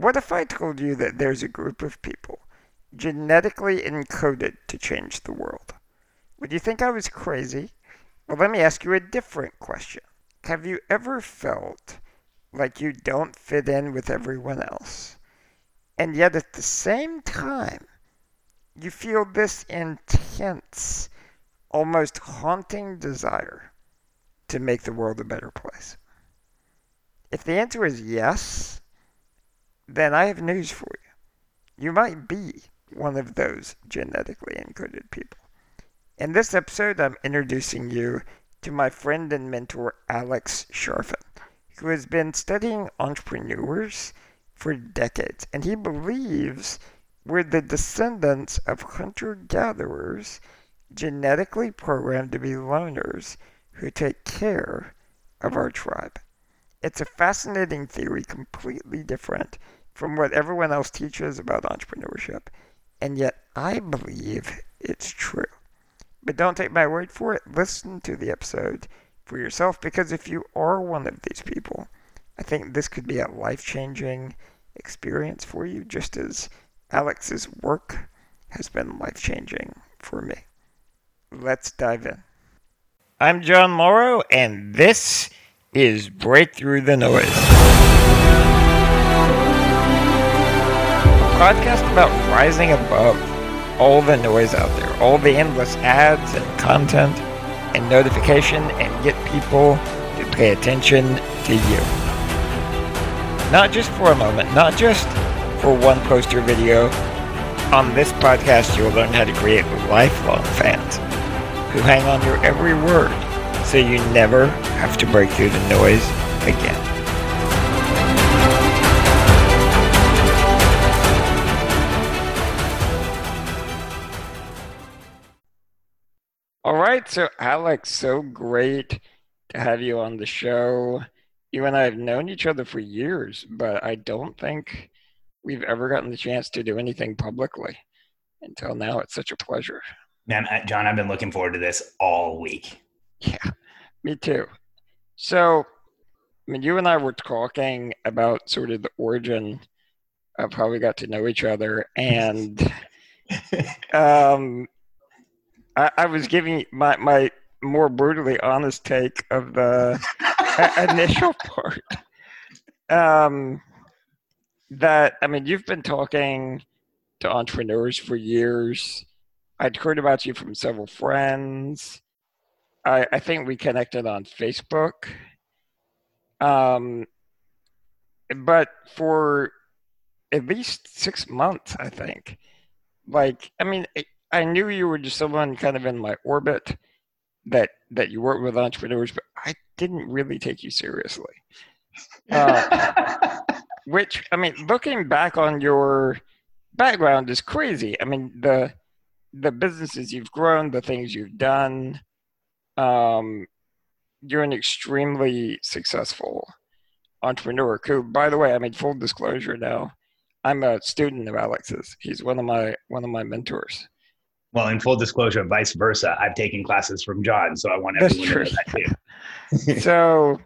what if I told you that there's a group of people genetically encoded to change the world? Would you think I was crazy? Well, let me ask you a different question. Have you ever felt like you don't fit in with everyone else? And yet at the same time, you feel this intense, almost haunting desire to make the world a better place? If the answer is yes, then I have news for you. You might be one of those genetically encoded people. In this episode, I'm introducing you to my friend and mentor, Alex Charfen, who has been studying entrepreneurs for decades, and he believes we're the descendants of hunter gatherers genetically programmed to be loners who take care of our tribe. It's a fascinating theory, completely different from what everyone else teaches about entrepreneurship, and yet I believe it's true. But don't take my word for it. Listen to the episode for yourself because if you are one of these people, I think this could be a life changing experience for you, just as Alex's work has been life changing for me. Let's dive in. I'm Jon Morrow, and this is Break Through the Noise. Podcast about rising above all the noise out there, all the endless ads and content and notification, and get people to pay attention to you. Not just for a moment, not just for one poster video. On this podcast, you'll learn how to create lifelong fans who hang on your every word so you never have to break through the noise again. So Alex, so great to have you on the show. You and I have known each other for years, but I don't think we've ever gotten the chance to do anything publicly until now. It's such a pleasure. Man, Jon, I've been looking forward to this all week. Yeah, me too. So, I mean, you and I were talking about sort of the origin of how we got to know each other, and um, I, I was giving my my more brutally honest take of the initial part. Um, that I mean, you've been talking to entrepreneurs for years. I'd heard about you from several friends. I, I think we connected on Facebook. Um, but for at least six months, I think. Like, I mean, I knew you were just someone kind of in my orbit that that you work with entrepreneurs, but I didn't really take you seriously. Uh, which I mean, looking back on your background is crazy. I mean, the the businesses you've grown, the things you've done. Um, you're an extremely successful entrepreneur. Who, by the way, I mean full disclosure now. I'm a student of Alex's. He's one of my one of my mentors. Well, in full disclosure, vice versa. I've taken classes from Jon, so I want everyone to know that too. so,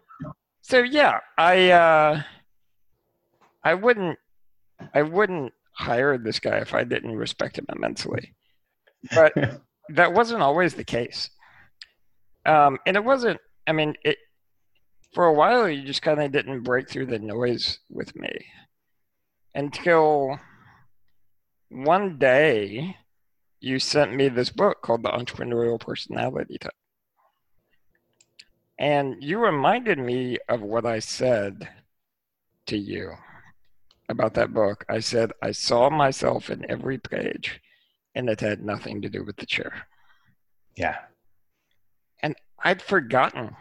so yeah, I uh, I wouldn't I wouldn't hire this guy if I didn't respect him immensely. But that wasn't always the case. Um, and it wasn't. I mean, it for a while you just kind of didn't break through the noise with me until one day you sent me this book called The Entrepreneurial Personality Type. And you reminded me of what I said to you about that book. I said, I saw myself in every page, and it had nothing to do with the chair. Yeah. And I'd forgotten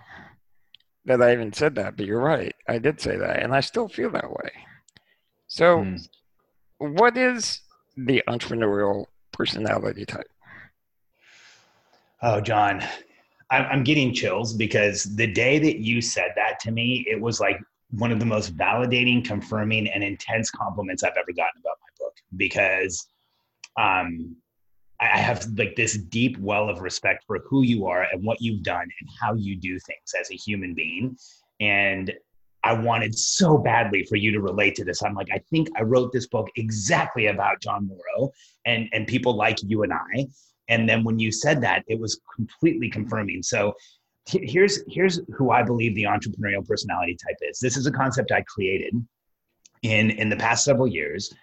that I even said that, but you're right. I did say that, and I still feel that way. So, mm. what is the entrepreneurial personality type? Oh, Jon, I'm getting chills because the day that you said that to me, it was like one of the most validating, confirming, and intense compliments I've ever gotten about my book because um, I have like this deep well of respect for who you are and what you've done and how you do things as a human being. And I wanted so badly for you to relate to this. I'm like, I think I wrote this book exactly about Jon Morrow and and people like you and I. And then when you said that, it was completely confirming. So here's here's who I believe the entrepreneurial personality type is. This is a concept I created in in the past several years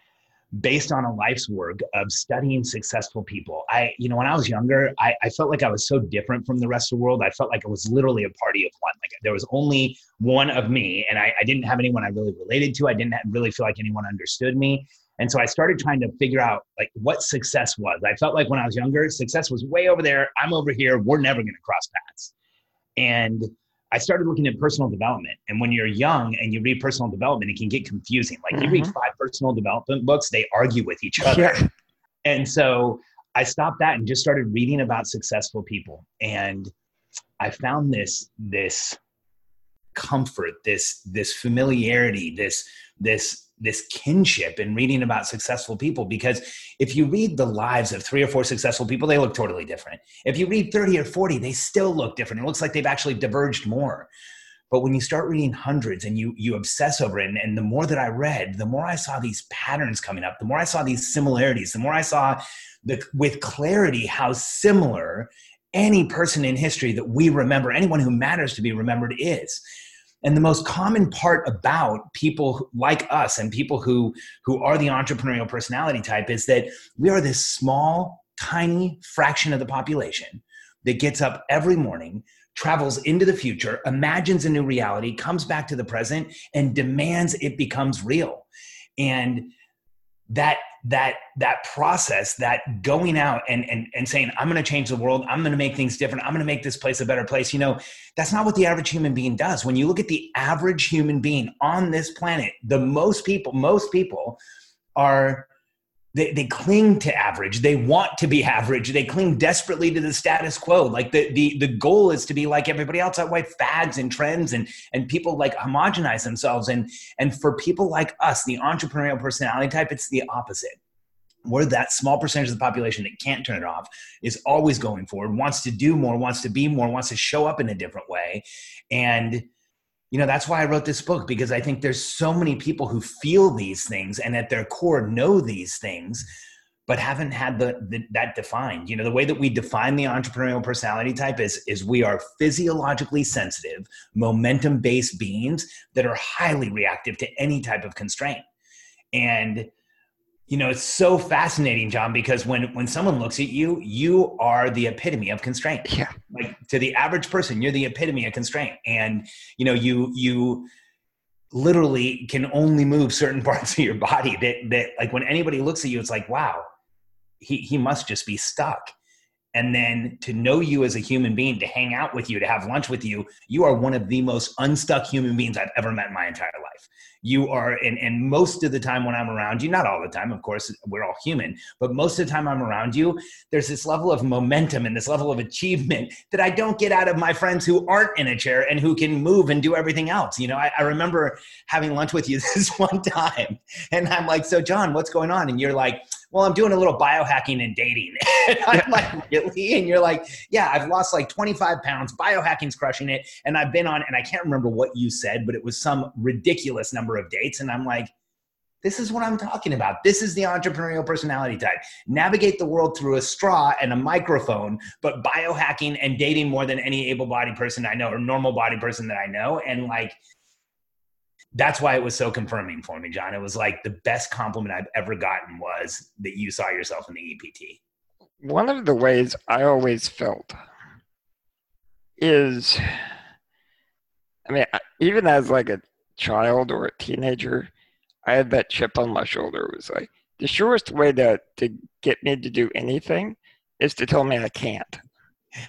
based on a life's work of studying successful people. I, you know, when I was younger, I, I, felt like I was so different from the rest of the world. I felt like it was literally a party of one. Like there was only one of me, and I, I didn't have anyone I really related to. I didn't really feel like anyone understood me. And so I started trying to figure out like what success was. I felt like when I was younger, success was way over there. I'm over here. We're never going to cross paths. And I started looking at personal development. And when you're young and you read personal development, it can get confusing. Like mm-hmm. you read mm-hmm. five personal development books, they argue with each other. Yeah. And so I stopped that and just started reading about successful people. And I found this, this comfort, this, this familiarity, this, this this kinship in reading about successful people because if you read the lives of three or four successful people they look totally different. If you read 30 or 40 they still look different. It looks like they've actually diverged more. But when you start reading hundreds and you you obsess over it and, and the more that i read the more i saw these patterns coming up the more i saw these similarities the more i saw the, with clarity how similar any person in history that we remember anyone who matters to be remembered is and the most common part about people like us and people who who are the entrepreneurial personality type is that we are this small tiny fraction of the population that gets up every morning travels into the future imagines a new reality comes back to the present and demands it becomes real. And that that that process that going out and and, and saying i'm going to change the world. I'm going to make things different. I'm going to make this place a better place. You know that's not what the average human being does. When you look at the average human being on this planet the most people most people are they, they cling to average. They want to be average. They cling desperately to the status quo. Like the, the the goal is to be like everybody else. That way fads and trends and and people like homogenize themselves. And and for people like us the entrepreneurial personality type it's the opposite. We're that small percentage of the population that can't turn it off is always going forward wants to do more wants to be more wants to show up in a different way. And you know that's why i wrote this book because i think there's so many people who feel these things and at their core know these things but haven't had the, the, that defined. You know the way that we define the entrepreneurial personality type is is we are physiologically sensitive momentum based beings that are highly reactive to any type of constraint. And you know it's so fascinating jon because when when someone looks at you you are the epitome of constraint. Yeah. Like to the average person you're the epitome of constraint. And you know you you literally can only move certain parts of your body that that like when anybody looks at you it's like wow he he must just be stuck and then to know you as a human being to hang out with you to have lunch with you you are one of the most unstuck human beings i've ever met in my entire life. You are and, and most of the time when i'm around you not all the time of course we're all human but most of the time i'm around you there's this level of momentum and this level of achievement that i don't get out of my friends who aren't in a chair and who can move and do everything else. You know i, I remember having lunch with you this one time and i'm like so jon what's going on? And you're like well, I'm doing a little biohacking and dating. and I'm like, really? And you're like, yeah, I've lost like 25 pounds. Biohacking's crushing it. And I've been on, and I can't remember what you said, but it was some ridiculous number of dates. And I'm like, this is what I'm talking about. This is the entrepreneurial personality type. Navigate the world through a straw and a microphone, but biohacking and dating more than any able bodied person I know or normal body person that I know. And like, that's why it was so confirming for me, Jon. It was like the best compliment I've ever gotten was that you saw yourself in the EPT. One of the ways I always felt is, I mean, even as like a child or a teenager, I had that chip on my shoulder. It was like the surest way to to get me to do anything is to tell me I can't.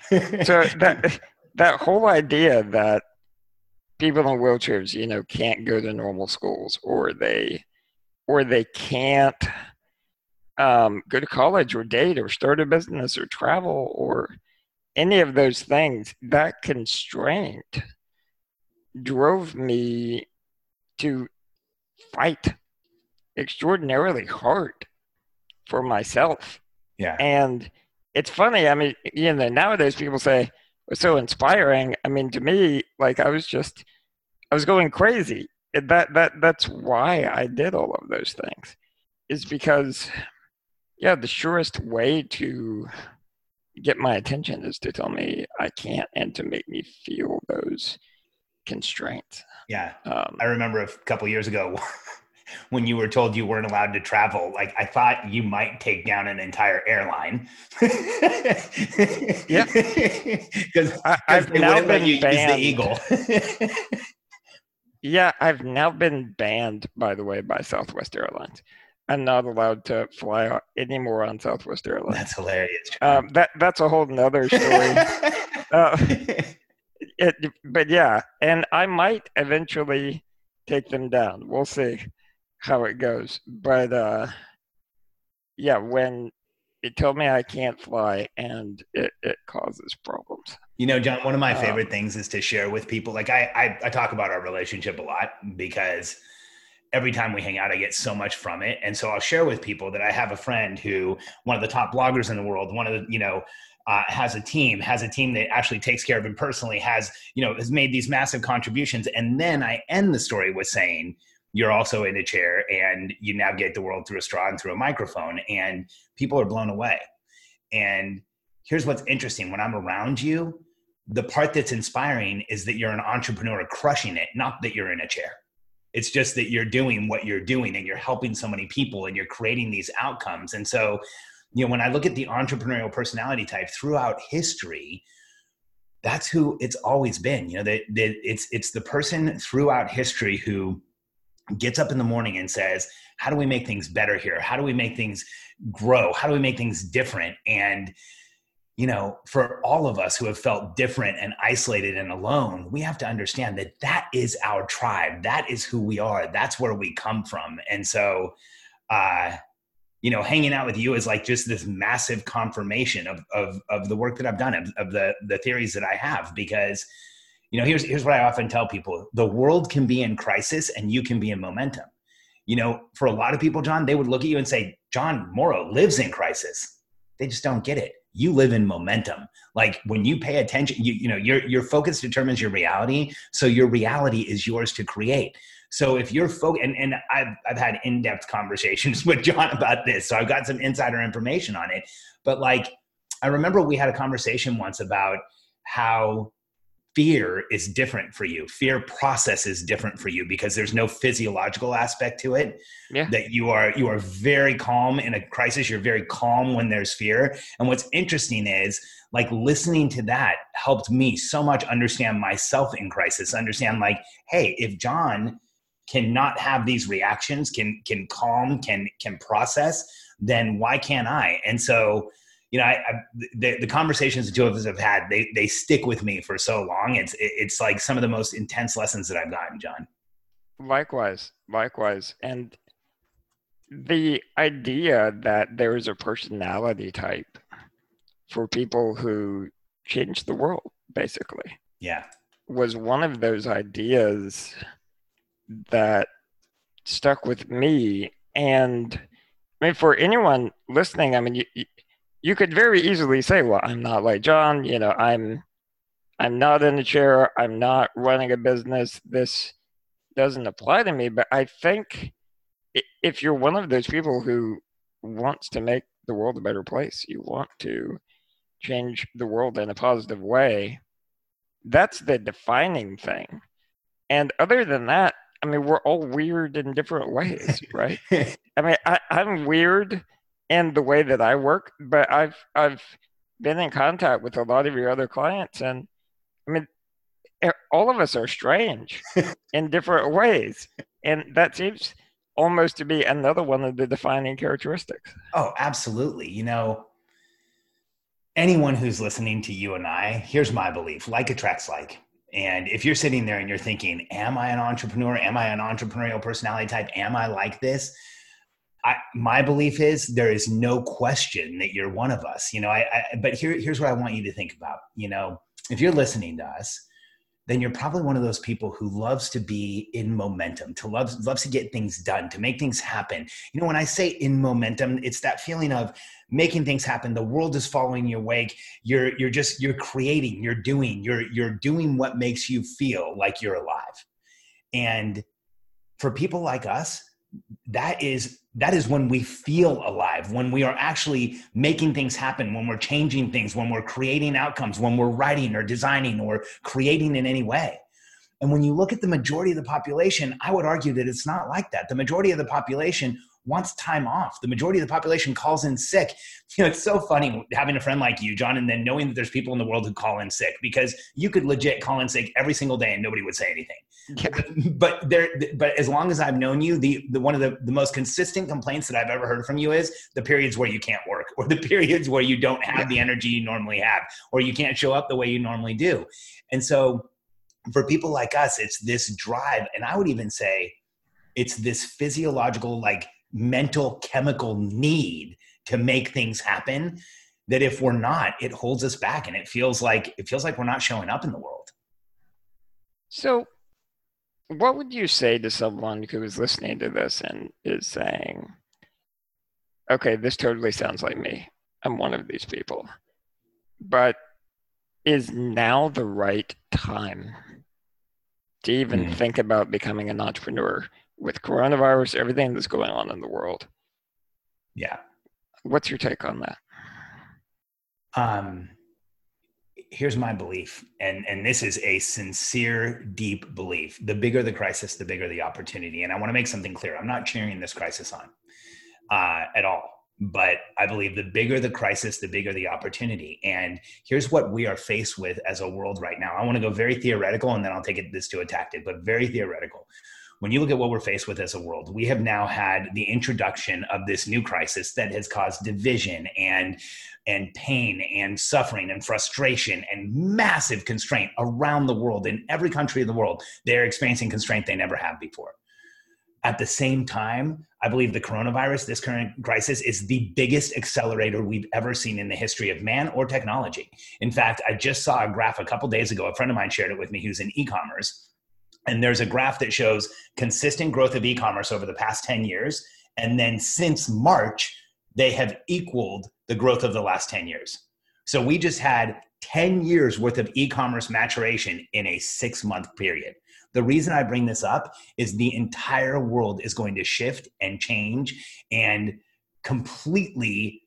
so that that whole idea that people in wheelchairs, you know, can't go to normal schools or they or they can't um, go to college or date or start a business or travel or any of those things, that constraint drove me to fight extraordinarily hard for myself. Yeah. And it's funny, I mean, you know, nowadays people say, was so inspiring. I mean, to me, like I was just, I was going crazy. that that that's why I did all of those things, is because, yeah, the surest way to get my attention is to tell me I can't and to make me feel those constraints. Yeah, um, I remember a couple years ago when you were told you weren't allowed to travel, like I thought you might take down an entire airline. yeah, because I've now been you banned. the eagle. yeah, I've now been banned, by the way, by Southwest Airlines. I'm not allowed to fly anymore on Southwest Airlines. That's hilarious. Um, that that's a whole nother story. uh, it, but yeah, and I might eventually take them down. We'll see how it goes. But uh, yeah, when it told me I can't fly and it, it causes problems. You know, Jon, one of my favorite um, things is to share with people. Like I, I, I talk about our relationship a lot because every time we hang out, I get so much from it. And so I'll share with people that I have a friend who, one of the top bloggers in the world, one of the, you know, uh, has a team, has a team that actually takes care of him personally, has, you know, has made these massive contributions. And then I end the story with saying, you're also in a chair and you navigate the world through a straw and through a microphone and people are blown away. And here's what's interesting. When i'm around you the part that's inspiring is that you're an entrepreneur crushing it not that you're in a chair. It's just that you're doing what you're doing and you're helping so many people and you're creating these outcomes. And so you know when i look at the entrepreneurial personality type throughout history that's who it's always been. You know that it's it's the person throughout history who gets up in the morning and says, How do we make things better here? How do we make things grow? How do we make things different? And, you know, for all of us who have felt different and isolated and alone, we have to understand that that is our tribe. That is who we are. That's where we come from. And so, uh, you know, hanging out with you is like just this massive confirmation of, of, of the work that I've done, of, of the, the theories that I have, because you know here's here's what i often tell people. The world can be in crisis and you can be in momentum. You know for a lot of people jon they would look at you and say jon morrow lives in crisis. They just don't get it. You live in momentum. Like when you pay attention you, you know your your focus determines your reality. So your reality is yours to create. So if you're focused and, and I've, I've had in-depth conversations with jon about this so i've got some insider information on it. But like i remember we had a conversation once about how fear is different for you. Fear process is different for you because there's no physiological aspect to it. Yeah. that you are you are very calm in a crisis. You're very calm when there's fear. And what's interesting is like listening to that helped me so much understand myself in crisis understand like hey if jon cannot have these reactions can can calm can can process then why can't i? And so you know, I, I, the, the conversations the two of us have had, they, they stick with me for so long. It's, it's like some of the most intense lessons that I've gotten, Jon. Likewise, likewise. And the idea that there is a personality type for people who change the world, basically. Yeah. Was one of those ideas that stuck with me. And I mean, for anyone listening, I mean, you, you could very easily say, well, I'm not like Jon, you know, I'm I'm not in a chair, I'm not running a business. This doesn't apply to me, but I think if you're one of those people who wants to make the world a better place, you want to change the world in a positive way, that's the defining thing. And other than that, I mean, we're all weird in different ways, right? I mean, I, I'm weird and the way that I work, but I've I've been in contact with a lot of your other clients, and I mean, all of us are strange in different ways, and that seems almost to be another one of the defining characteristics. Oh, absolutely. You know, anyone who's listening to you and I, here's my belief: like attracts like. And if you're sitting there and you're thinking, "Am I an entrepreneur? Am I an entrepreneurial personality type? Am I like this?" I, my belief is there is no question that you're one of us. You know, I, I but here, here's what I want you to think about. You know, if you're listening to us, then you're probably one of those people who loves to be in momentum, to loves loves to get things done, to make things happen. You know, when I say in momentum, it's that feeling of making things happen. The world is following your wake. You're you're just you're creating, you're doing, you're you're doing what makes you feel like you're alive. And for people like us, that is that is when we feel alive when we are actually making things happen when we're changing things when we're creating outcomes when we're writing or designing or creating in any way. And when you look at the majority of the population i would argue that it's not like that. The majority of the population wants time off. The majority of the population calls in sick. You know, it's so funny having a friend like you, Jon, and then knowing that there's people in the world who call in sick because you could legit call in sick every single day and nobody would say anything. Yeah. But there, but as long as I've known you, the, the one of the, the most consistent complaints that I've ever heard from you is the periods where you can't work or the periods where you don't have the energy you normally have or you can't show up the way you normally do. And so for people like us, it's this drive. And I would even say it's this physiological, like mental chemical need to make things happen that if we're not it holds us back and it feels like it feels like we're not showing up in the world. So what would you say to someone who is listening to this and is saying okay this totally sounds like me. I'm one of these people. But is now the right time to even mm. think about becoming an entrepreneur with coronavirus, everything that's going on in the world. Yeah. What's your take on that? Um, here's my belief, and and this is a sincere, deep belief. The bigger the crisis, the bigger the opportunity. And I want to make something clear. I'm not cheering this crisis on uh, at all. But I believe the bigger the crisis, the bigger the opportunity. And here's what we are faced with as a world right now. I want to go very theoretical, and then I'll take it this to a tactic, but very theoretical when you look at what we're faced with as a world, we have now had the introduction of this new crisis that has caused division and and pain and suffering and frustration and massive constraint around the world in every country in the world. They're experiencing constraint they never have before. At the same time, I believe the coronavirus, this current crisis, is the biggest accelerator we've ever seen in the history of man or technology. In fact, I just saw a graph a couple days ago. A friend of mine shared it with me who's in e commerce and there's a graph that shows consistent growth of e-commerce over the past 10 years. And then since march they have equaled the growth of the last 10 years. So we just had 10 years worth of e-commerce maturation in a six month period. The reason i bring this up is the entire world is going to shift and change and completely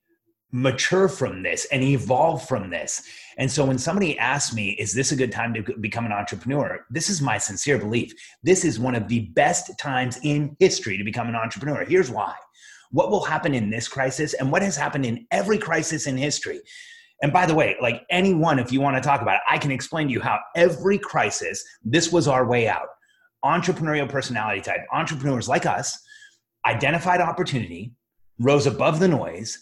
mature from this and evolve from this. And so when somebody asks me, is this a good time to become an entrepreneur? This is my sincere belief. This is one of the best times in history to become an entrepreneur. Here's why. What will happen in this crisis and what has happened in every crisis in history? And by the way, like anyone, if you want to talk about it, I can explain to you how every crisis, this was our way out. Entrepreneurial personality type, entrepreneurs like us identified opportunity, rose above the noise,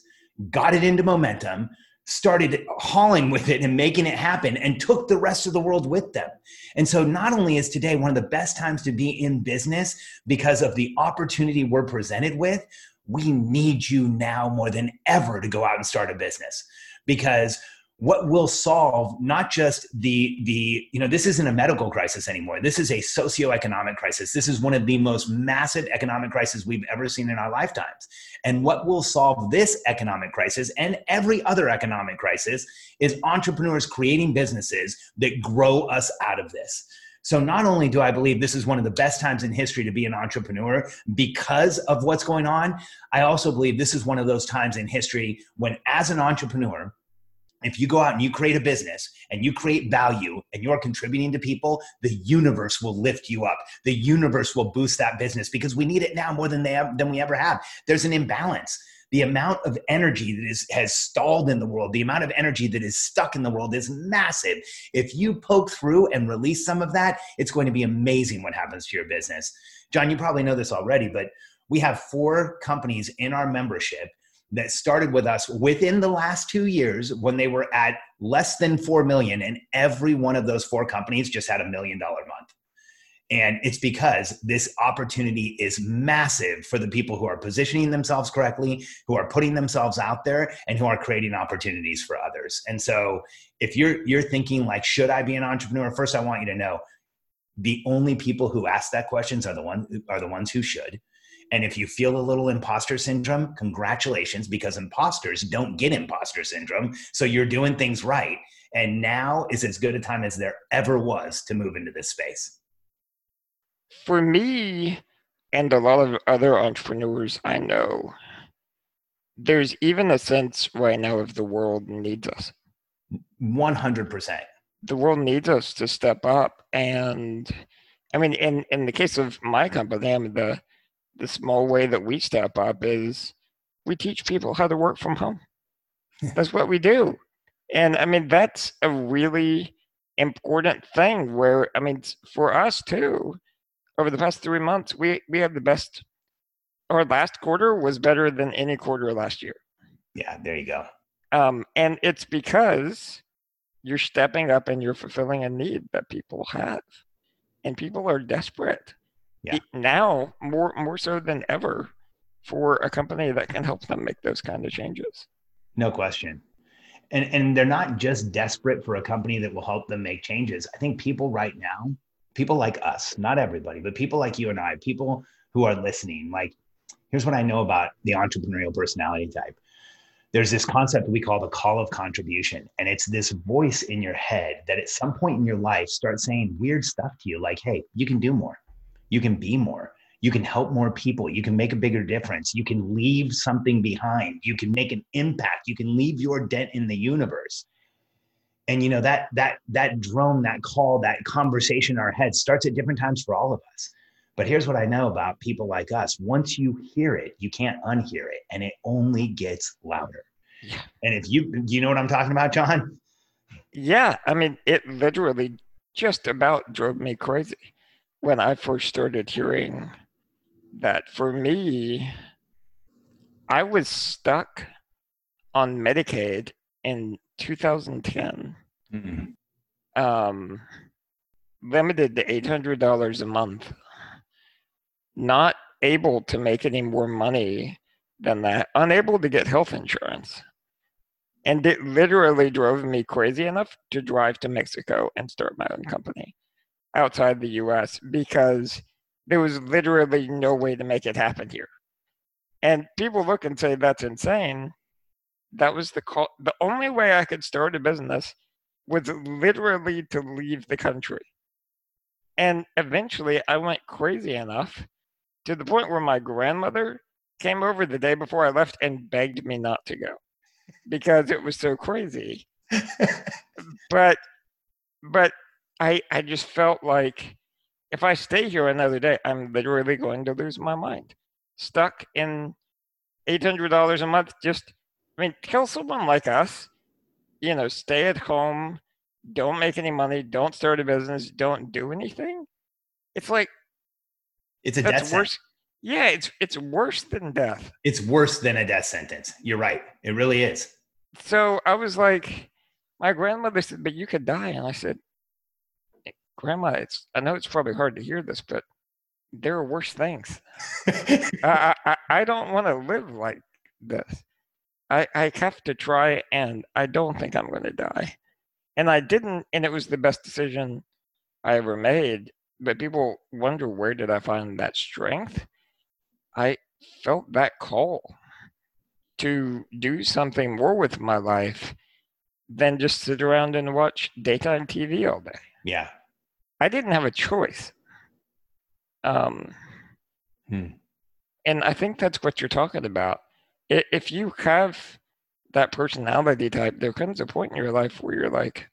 got it into momentum, started hauling with it and making it happen, and took the rest of the world with them. And so, not only is today one of the best times to be in business because of the opportunity we're presented with, we need you now more than ever to go out and start a business because what will solve not just the the you know this isn't a medical crisis anymore. This is a socioeconomic crisis. This is one of the most massive economic crises we've ever seen in our lifetimes. And what will solve this economic crisis and every other economic crisis is entrepreneurs creating businesses that grow us out of this. So not only do I believe this is one of the best times in history to be an entrepreneur because of what's going on, I also believe this is one of those times in history when as an entrepreneur, if you go out and you create a business and you create value and you're contributing to people, the universe will lift you up. The universe will boost that business because we need it now more than they have, than we ever have. There's an imbalance. The amount of energy that is, has stalled in the world, the amount of energy that is stuck in the world is massive. If you poke through and release some of that, it's going to be amazing what happens to your business. John, you probably know this already, but we have four companies in our membership that started with us within the last two years when they were at less than 4 million and every one of those four companies just had a million dollar month. And it's because this opportunity is massive for the people who are positioning themselves correctly who are putting themselves out there and who are creating opportunities for others. And so if you're you're thinking like should i be an entrepreneur? First i want you to know the only people who ask that questions are the one are the ones who should and if you feel a little imposter syndrome, congratulations, because imposters don't get imposter syndrome. So you're doing things right. And now is as good a time as there ever was to move into this space. For me, and a lot of other entrepreneurs I know, there's even a sense right now of the world needs us. 100%. The world needs us to step up. And I mean, in, in the case of my company, I mean, the, the small way that we step up is we teach people how to work from home. That's what we do. And I mean, that's a really important thing where, I mean, for us too, over the past three months, we, we have the best, our last quarter was better than any quarter last year. Yeah, there you go. Um, and it's because you're stepping up and you're fulfilling a need that people have. And people are desperate. Yeah. Now, more more so than ever, for a company that can help them make those kind of changes. No question. And and they're not just desperate for a company that will help them make changes. I think people right now, people like us, not everybody, but people like you and I, people who are listening, like here's what I know about the entrepreneurial personality type. There's this concept we call the call of contribution. And it's this voice in your head that at some point in your life starts saying weird stuff to you, like, hey, you can do more, you can be more, you can help more people. You can make a bigger difference. You can leave something behind. You can make an impact. You can leave your dent in the universe. And you know that that that drone that call that conversation in our head starts at different times for all of us. But here's what i know about people like us. Once you hear it you can't unhear it and it only gets louder. Yeah. and if you you know what i'm talking about jon? Yeah, I mean, it literally just about drove me crazy when I first started hearing that for me, I was stuck on Medicaid in 2010, um, limited to $800 a month, not able to make any more money than that, unable to get health insurance. And it literally drove me crazy enough to drive to Mexico and start my own company outside the US because there was literally no way to make it happen here. And people look and say that's insane. That was the call. The only way I could start a business was literally to leave the country. And eventually I went crazy enough to the point where my grandmother came over the day before I left and begged me not to go because it was so crazy. But but I I just felt like if I stay here another day, I'm literally going to lose my mind. Stuck in eight hundred dollars a month. Just I mean, kill someone like us. You know, stay at home, don't make any money, don't start a business, don't do anything. It's like it's a death that's sentence. worse. Yeah, it's it's worse than death. it's worse than a death sentence you're right it really is So I was like, my grandmother said, "But you could die," and I said, "Grandma, it's I know it's probably hard to hear this, but there are worse things. I, I, I don't want to live like this. I, I have to try, and I don't think I'm going to die. And I didn't, and it was the best decision I ever made. But people wonder where did I find that strength? I felt that call to do something more with my life than just sit around and watch daytime TV all day. yeah I didn't have a choice. Um, Hmm. And I think that's what you're talking about. If you have that personality type, there comes a point in your life where you're like,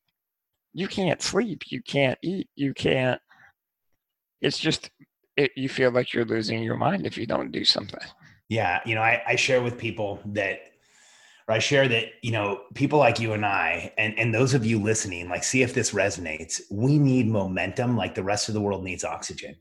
you can't sleep, you can't eat, you can't. It's just, it, you feel like you're losing your mind if you don't do something. Yeah, you know, I, I share with people that, I share that, you know, people like you and I, and and those of you listening, like, see if this resonates. We need momentum, like the rest of the world needs oxygen.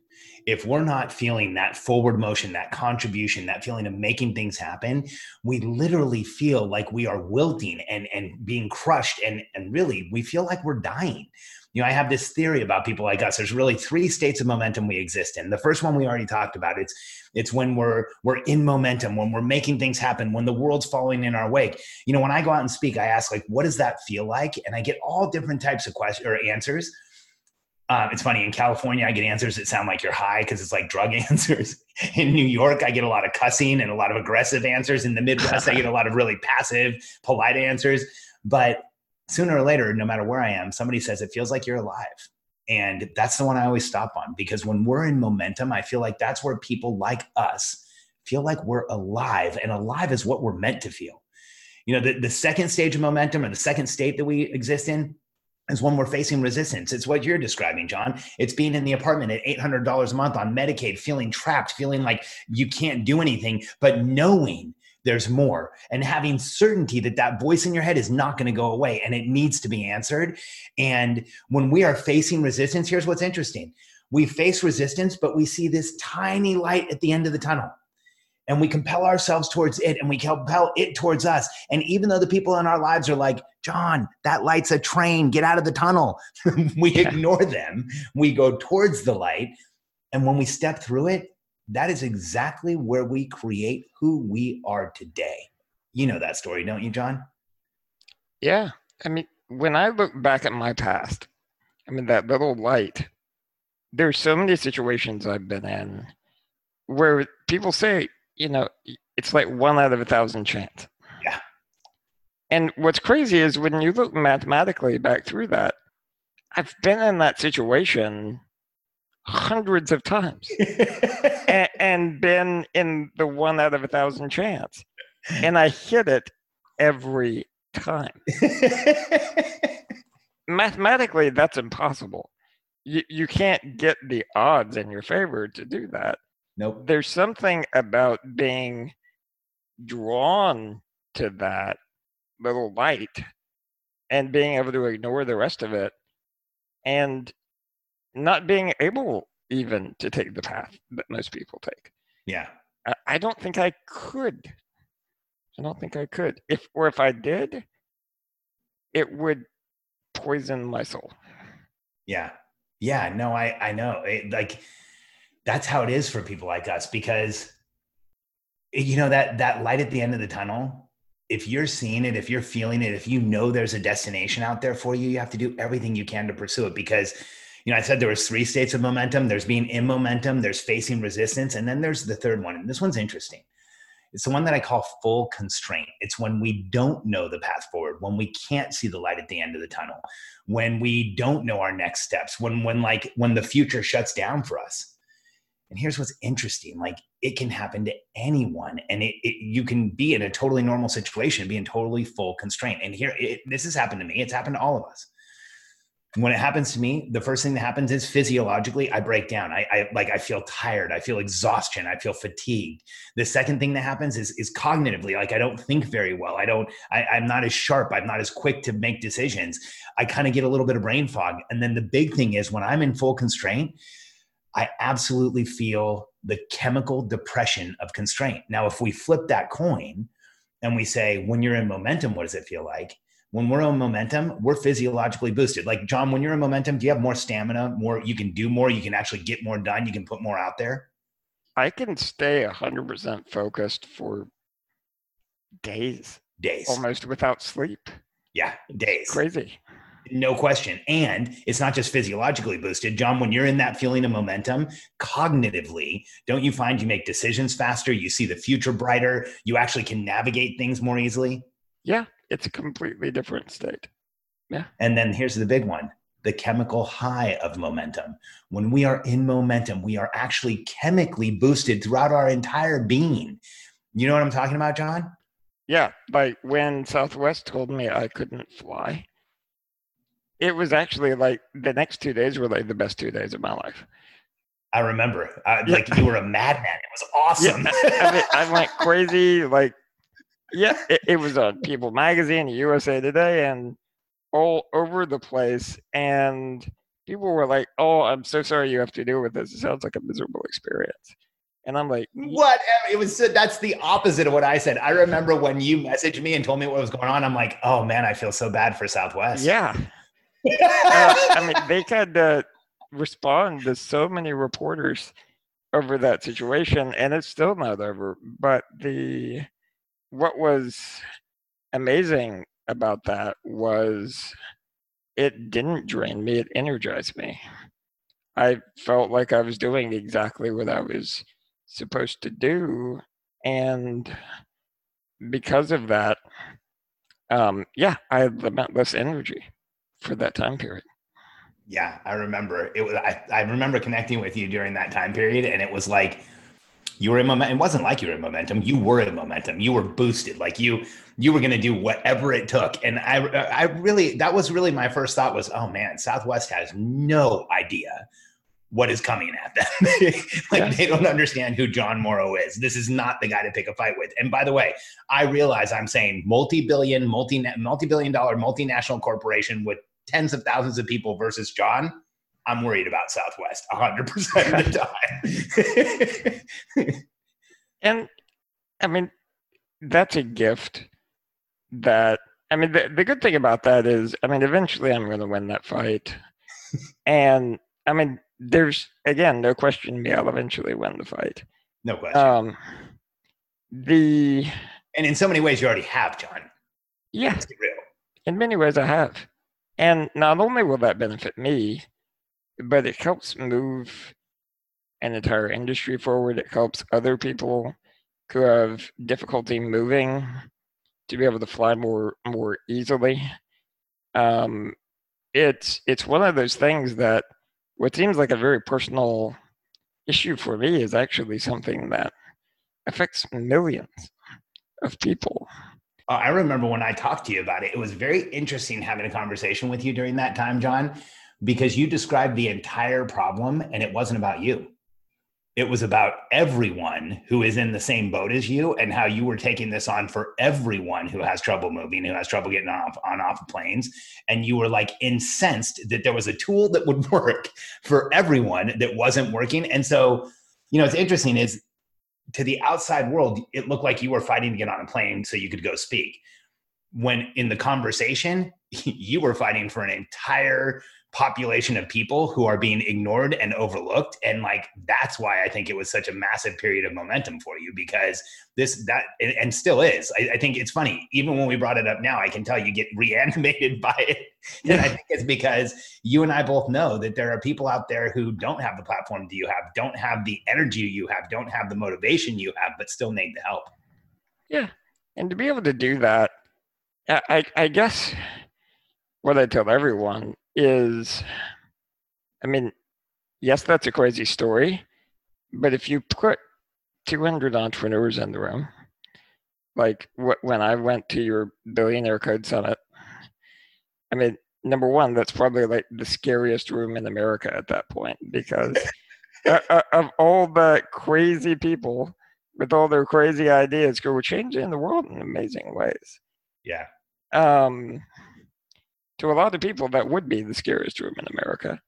If we're not feeling that forward motion, that contribution, that feeling of making things happen, we literally feel like we are wilting and and being crushed, and and really, we feel like we're dying. You know, I have this theory about people like us. There's really three states of momentum we exist in. The first one we already talked about. It's it's when we're we're in momentum, when we're making things happen, when the world's falling in our wake. You know, when I go out and speak, I ask like, "What does that feel like?" And I get all different types of questions or answers. Um, it's funny in California, I get answers that sound like you're high because it's like drug answers. In New York, I get a lot of cussing and a lot of aggressive answers. In the Midwest, I get a lot of really passive, polite answers. But sooner or later, no matter where I am, somebody says it feels like you're alive. And that's the one I always stop on because when we're in momentum, I feel like that's where people like us feel like we're alive, and alive is what we're meant to feel. You know, the, the second stage of momentum or the second state that we exist in is when we're facing resistance. It's what you're describing, Jon. It's being in the apartment at $800 a month on Medicaid, feeling trapped, feeling like you can't do anything, but knowing there's more and having certainty that that voice in your head is not going to go away and it needs to be answered. And when we are facing resistance, here's what's interesting we face resistance, but we see this tiny light at the end of the tunnel and we compel ourselves towards it and we compel it towards us. And even though the people in our lives are like, Jon, that light's a train, get out of the tunnel, we yeah. ignore them. We go towards the light. And when we step through it, that is exactly where we create who we are today. You know that story, don't you, Jon? Yeah. I mean, when I look back at my past, I mean, that little light, there's so many situations I've been in where people say, you know, it's like one out of a thousand chance. Yeah. And what's crazy is when you look mathematically back through that, I've been in that situation hundreds of times and, and been in the one out of a thousand chance. And I hit it every time. Mathematically, that's impossible. You, you can't get the odds in your favor to do that. Nope. There's something about being drawn to that little light and being able to ignore the rest of it and not being able even to take the path that most people take. Yeah. I, I don't think I could. I don't think I could. If or if I did, it would poison my soul. Yeah. Yeah. No, I I know. It, like that's how it is for people like us because you know that that light at the end of the tunnel if you're seeing it if you're feeling it if you know there's a destination out there for you you have to do everything you can to pursue it because you know i said there was three states of momentum. There's being in momentum there's facing resistance and then there's the third one and this one's interesting. It's the one that i call full constraint. It's when we don't know the path forward when we can't see the light at the end of the tunnel when we don't know our next steps when when like when the future shuts down for us and here's what's interesting like it can happen to anyone and it, it, you can be in a totally normal situation be in totally full constraint. And here it, this has happened to me it's happened to all of us. When it happens to me the first thing that happens is physiologically i break down. I, I like i feel tired i feel exhaustion i feel fatigued. The second thing that happens is is cognitively like i don't think very well. I don't I, i'm not as sharp i'm not as quick to make decisions. I kind of get a little bit of brain fog. And then the big thing is when i'm in full constraint I absolutely feel the chemical depression of constraint. Now, if we flip that coin and we say, when you're in momentum, what does it feel like? When we're in momentum, we're physiologically boosted. Like, Jon, when you're in momentum, do you have more stamina, more, you can do more, you can actually get more done, you can put more out there? I can stay 100% focused for days. Days. Almost without sleep. Yeah, days. Crazy. No question. And it's not just physiologically boosted. Jon, when you're in that feeling of momentum, cognitively, don't you find you make decisions faster? You see the future brighter. You actually can navigate things more easily. Yeah, it's a completely different state. Yeah. And then here's the big one the chemical high of momentum. When we are in momentum, we are actually chemically boosted throughout our entire being. You know what I'm talking about, Jon? Yeah, like when Southwest told me I couldn't fly, it was actually like the next two days were like the best two days of my life. I remember, uh, yeah. like you were a madman. It was awesome. Yeah, I, mean, I went crazy. Like, yeah, it, it, was on People Magazine, USA Today, and all over the place. And people were like, "Oh, I'm so sorry you have to deal with this. It sounds like a miserable experience." And I'm like, what? It was that's the opposite of what I said. I remember when you messaged me and told me what was going on. I'm like, oh man, I feel so bad for Southwest. Yeah, uh, I mean, they had to respond to so many reporters over that situation, and it's still not over. But the what was amazing about that was it didn't drain me; it energized me. I felt like I was doing exactly what I was supposed to do, and because of that, um, yeah, I had limitless energy for that time period. Yeah, I remember it was. I, I remember connecting with you during that time period, and it was like you were in momentum. It wasn't like you were in momentum. You were in momentum. You were boosted. Like you, you were going to do whatever it took. And I, I really, that was really my first thought was, oh man, Southwest has no idea what is coming at them. like yeah. they don't understand who Jon Morrow is. This is not the guy to pick a fight with. And by the way, I realize I'm saying multi-billion, multi multi-billion dollar multinational corporation with tens of thousands of people versus Jon. I'm worried about Southwest 100% of the time. and I mean, that's a gift that, I mean, the, the good thing about that is, I mean, eventually I'm going to win that fight. and I mean, there's, again, no question me, I'll eventually win the fight. No question. Um, the. And in so many ways, you already have, Jon. Yeah. In many ways, I have. And not only will that benefit me, but it helps move an entire industry forward. It helps other people who have difficulty moving to be able to fly more more easily. Um, it's it's one of those things that what seems like a very personal issue for me is actually something that affects millions of people. Uh, I remember when I talked to you about it, it was very interesting having a conversation with you during that time, Jon, because you described the entire problem and it wasn't about you. It was about everyone who is in the same boat as you and how you were taking this on for everyone who has trouble moving, who has trouble getting off on off planes. And you were like incensed that there was a tool that would work for everyone that wasn't working. And so, you know, it's interesting is to the outside world, it looked like you were fighting to get on a plane so you could go speak. When in the conversation, you were fighting for an entire population of people who are being ignored and overlooked. And like that's why i think it was such a massive period of momentum for you because this that and still is. I, I, think it's funny even when we brought it up now i can tell you get reanimated by it. And i think it's because you and i both know that there are people out there who don't have the platform that you have don't have the energy you have don't have the motivation you have but still need the help. Yeah. And to be able to do that i i guess what i tell everyone is, I mean, yes, that's a crazy story, but if you put 200 entrepreneurs in the room, like wh- when I went to your billionaire code summit, I mean, number one, that's probably like the scariest room in America at that point because uh, uh, of all the crazy people with all their crazy ideas who were changing the world in amazing ways. Yeah. Um, to a lot of people, that would be the scariest room in America.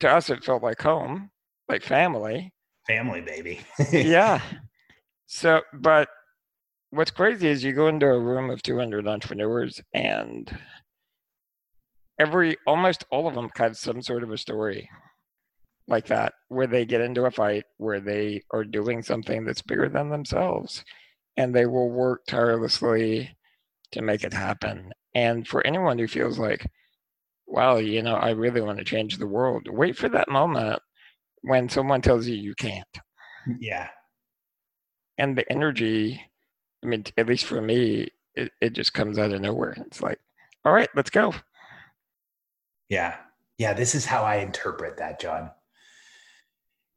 To us, it felt like home, like family. Family, baby. yeah. So, but what's crazy is you go into a room of 200 entrepreneurs and every almost all of them have some sort of a story like that where they get into a fight where they are doing something that's bigger than themselves and they will work tirelessly to make it happen and for anyone who feels like, wow, you know, I really want to change the world, wait for that moment when someone tells you you can't. Yeah. And the energy, I mean, at least for me, it, it just comes out of nowhere. It's like, all right, let's go. Yeah. Yeah. This is how I interpret that, Jon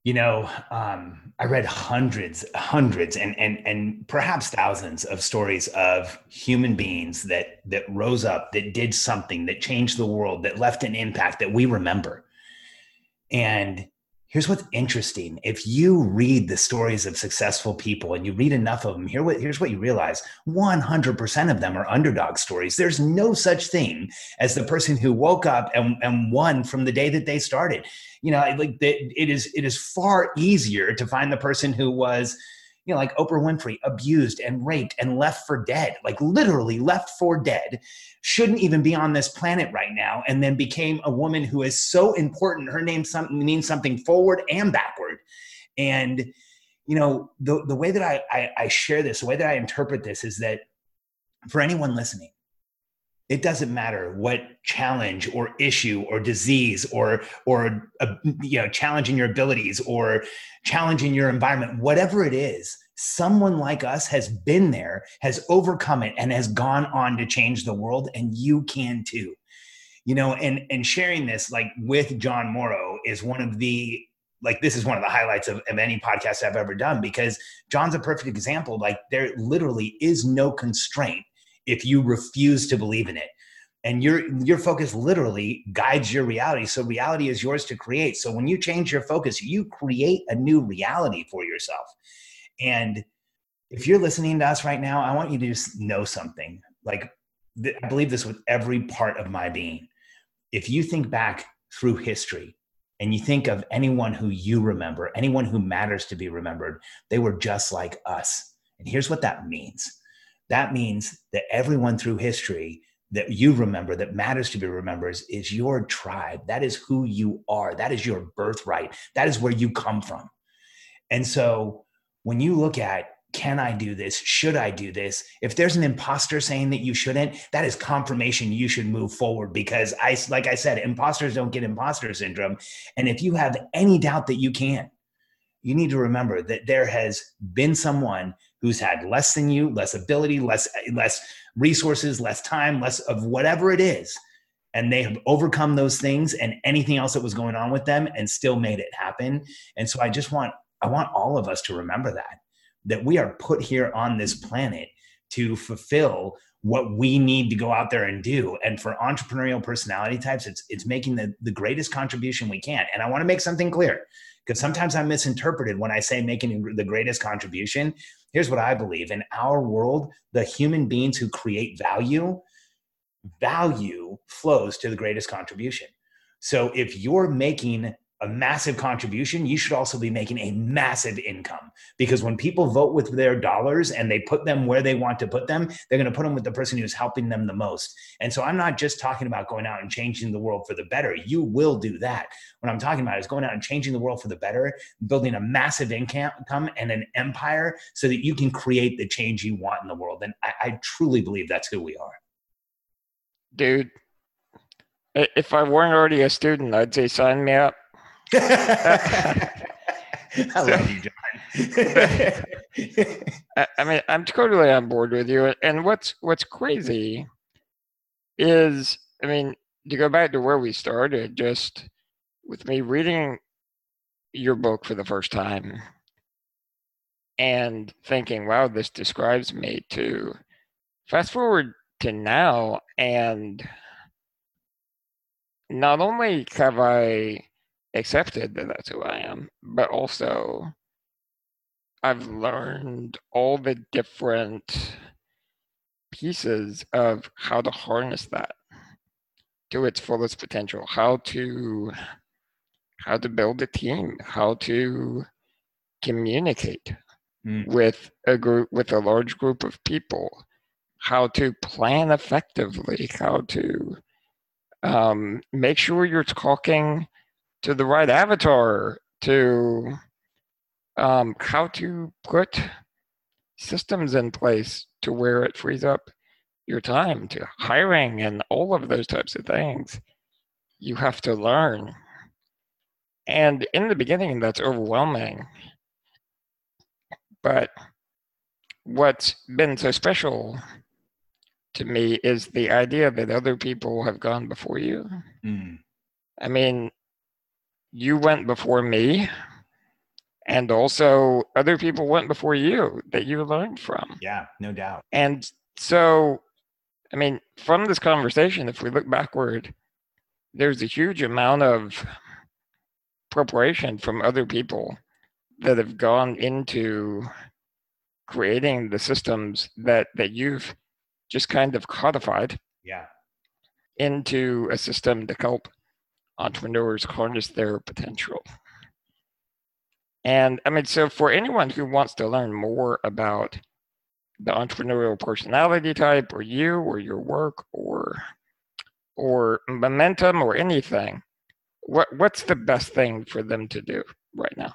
you know um, i read hundreds hundreds and and and perhaps thousands of stories of human beings that that rose up that did something that changed the world that left an impact that we remember. And here's what's interesting. If you read the stories of successful people and you read enough of them here what, here's what you realize. 100% of them are underdog stories. There's no such thing as the person who woke up and, and won from the day that they started. You know like it is it is far easier to find the person who was you know like oprah winfrey abused and raped and left for dead like literally left for dead shouldn't even be on this planet right now and then became a woman who is so important. Her name something means something forward and backward. And you know the, the way that I, I i share this the way that i interpret this is that for anyone listening it doesn't matter what challenge or issue or disease or or uh, you know challenging your abilities or challenging your environment whatever it is someone like us has been there has overcome it and has gone on to change the world and you can too. You know and and sharing this like with jon morrow is one of the like this is one of the highlights of, of any podcast i've ever done because jon's a perfect example. Like there literally is no constraint if you refuse to believe in it. And your your focus literally guides your reality. So reality is yours to create. So when you change your focus you create a new reality for yourself and if you're listening to us right now i want you to just know something like i believe this with every part of my being if you think back through history and you think of anyone who you remember, anyone who matters to be remembered, they were just like us. And here's what that means that means that everyone through history that you remember that matters to be remembered is your tribe. That is who you are. That is your birthright. That is where you come from. And so when you look at can I do this? Should I do this? If there's an imposter saying that you shouldn't, that is confirmation you should move forward because I, like I said, imposters don't get imposter syndrome. And if you have any doubt that you can, you need to remember that there has been someone who's had less than you, less ability, less, less resources, less time, less of whatever it is. And they have overcome those things and anything else that was going on with them and still made it happen. And so I just want, I want all of us to remember that that we are put here on this planet to fulfill what we need to go out there and do. And for entrepreneurial personality types, it's it's making the, the greatest contribution we can. And I want to make something clear because sometimes I'm misinterpreted when I say making the greatest contribution. Here's what I believe in our world, the human beings who create value, value flows to the greatest contribution. So if you're making a massive contribution, you should also be making a massive income. Because when people vote with their dollars and they put them where they want to put them, they're going to put them with the person who's helping them the most. And so I'm not just talking about going out and changing the world for the better. You will do that. What I'm talking about is going out and changing the world for the better, building a massive income and an empire so that you can create the change you want in the world. And I, I truly believe that's who we are. Dude, if I weren't already a student, I'd say sign me up. I love you, Jon. I mean, I'm totally on board with you. And what's what's crazy is, I mean, to go back to where we started, just with me reading your book for the first time and thinking, wow, this describes me too. Fast forward to now, and not only have I accepted that that's who I am, but also I've learned all the different pieces of how to harness that to its fullest potential, how to how to build a team, how to communicate mm. with a group with a large group of people, how to plan effectively, how to um, make sure you're talking to the right avatar to um, how to put systems in place to where it frees up your time to hiring and all of those types of things. You have to learn. And in the beginning that's overwhelming. But what's been so special to me is the idea that other people have gone before you. Mm. i mean you went before me and also other people went before you that you learned from. Yeah, no doubt. And so, I mean, from this conversation, if we look backward, there's a huge amount of preparation from other people that have gone into creating the systems that that you've just kind of codified yeah into a system to help entrepreneurs harness their potential. And I mean, so for anyone who wants to learn more about the entrepreneurial personality type or you or your work or or momentum or anything, what what's the best thing for them to do right now?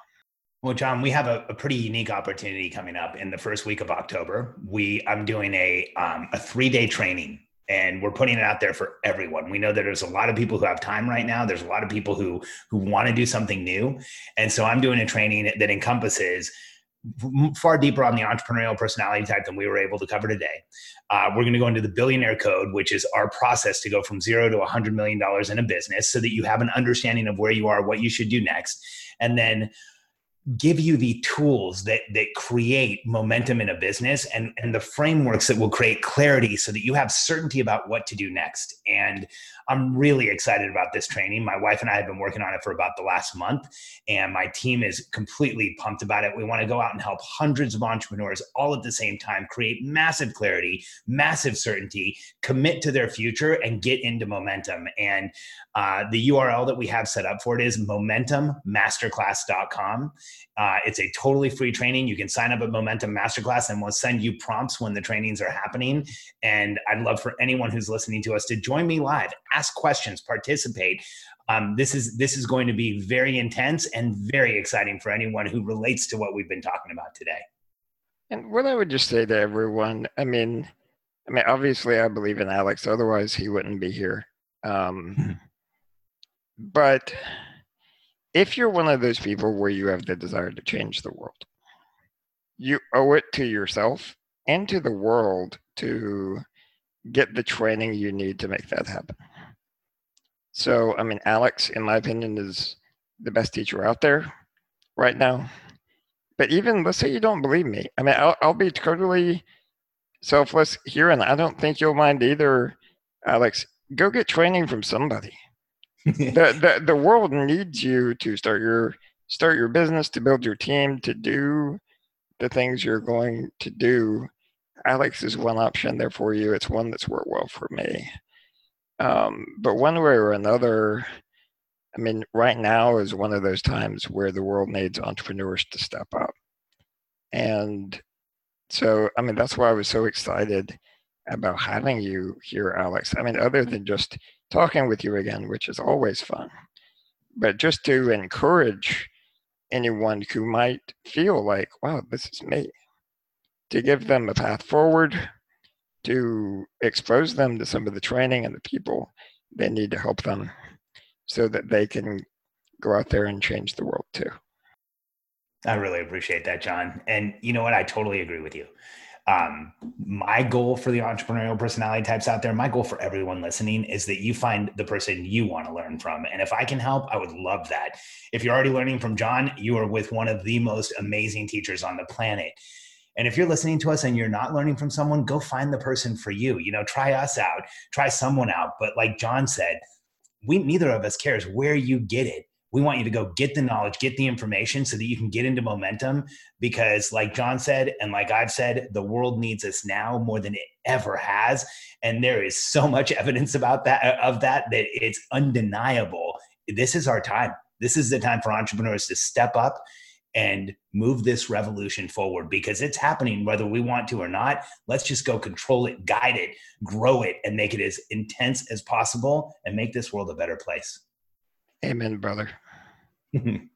Well, Jon, we have a, a, pretty unique opportunity coming up in the first week of October. We I'm doing a um, a three day training and we're putting it out there for everyone. We know that there's a lot of people who have time right now. There's a lot of people who who want to do something new, and so I'm doing a training that encompasses far deeper on the entrepreneurial personality type than we were able to cover today. Uh, we're going to go into the billionaire code, which is our process to go from zero to $100 million in a business so that you have an understanding of where you are, what you should do next. And then give you the tools that that create momentum in a business and and the frameworks that will create clarity so that you have certainty about what to do next. And i'm really excited about this training my wife and i have been working on it for about the last month and my team is completely pumped about it we want to go out and help hundreds of entrepreneurs all at the same time create massive clarity massive certainty commit to their future and get into momentum and uh, the url that we have set up for it is momentummasterclass.com uh, it's a totally free training. You can sign up at Momentum Masterclass and we'll send you prompts when the trainings are happening. And I'd love for anyone who's listening to us to join me live, ask questions, participate. Um, this is this is going to be very intense and very exciting for anyone who relates to what we've been talking about today. And what I would just say to everyone, I mean, I mean, obviously, I believe in Alex. Otherwise, he wouldn't be here. Um, hmm. but if you're one of those people where you have the desire to change the world, you owe it to yourself and to the world to get the training you need to make that happen. So, I mean, Alex, in my opinion, is the best teacher out there right now. But even let's say you don't believe me, I mean, I'll, I'll be totally selfless here, and I don't think you'll mind either, Alex. Go get training from somebody. The, the the world needs you to start your start your business to build your team to do the things you're going to do. Alex is one option there for you. It's one that's worked well for me um, but one way or another i mean right now is one of those times where the world needs entrepreneurs to step up and so i mean that's why i was so excited about having you here alex i mean other than just talking with you again, which is always fun. But just to encourage anyone who might feel like, wow, this is me, to give them a path forward, to expose them to some of the training and the people they need to help them so that they can go out there and change the world too. I really appreciate that, Jon. And you know what? I totally agree with you um, my goal for the entrepreneurial personality types out there, my goal for everyone listening is that you find the person you want to learn from. And if I can help, I would love that. If you're already learning from Jon, you are with one of the most amazing teachers on the planet. And if you're listening to us and you're not learning from someone, go find the person for you. You know, try us out, try someone out. But like Jon said, we neither of us cares where you get it we want you to go get the knowledge, get the information so that you can get into momentum. Because, like Jon said, and like I've said, the world needs us now more than it ever has. And there is so much evidence about that, uh, of that, that it's undeniable. This is our time. This is the time for entrepreneurs to step up and move this revolution forward because it's happening whether we want to or not. Let's just go control it, guide it, grow it, and make it as intense as possible and make this world a better place. Amen, brother.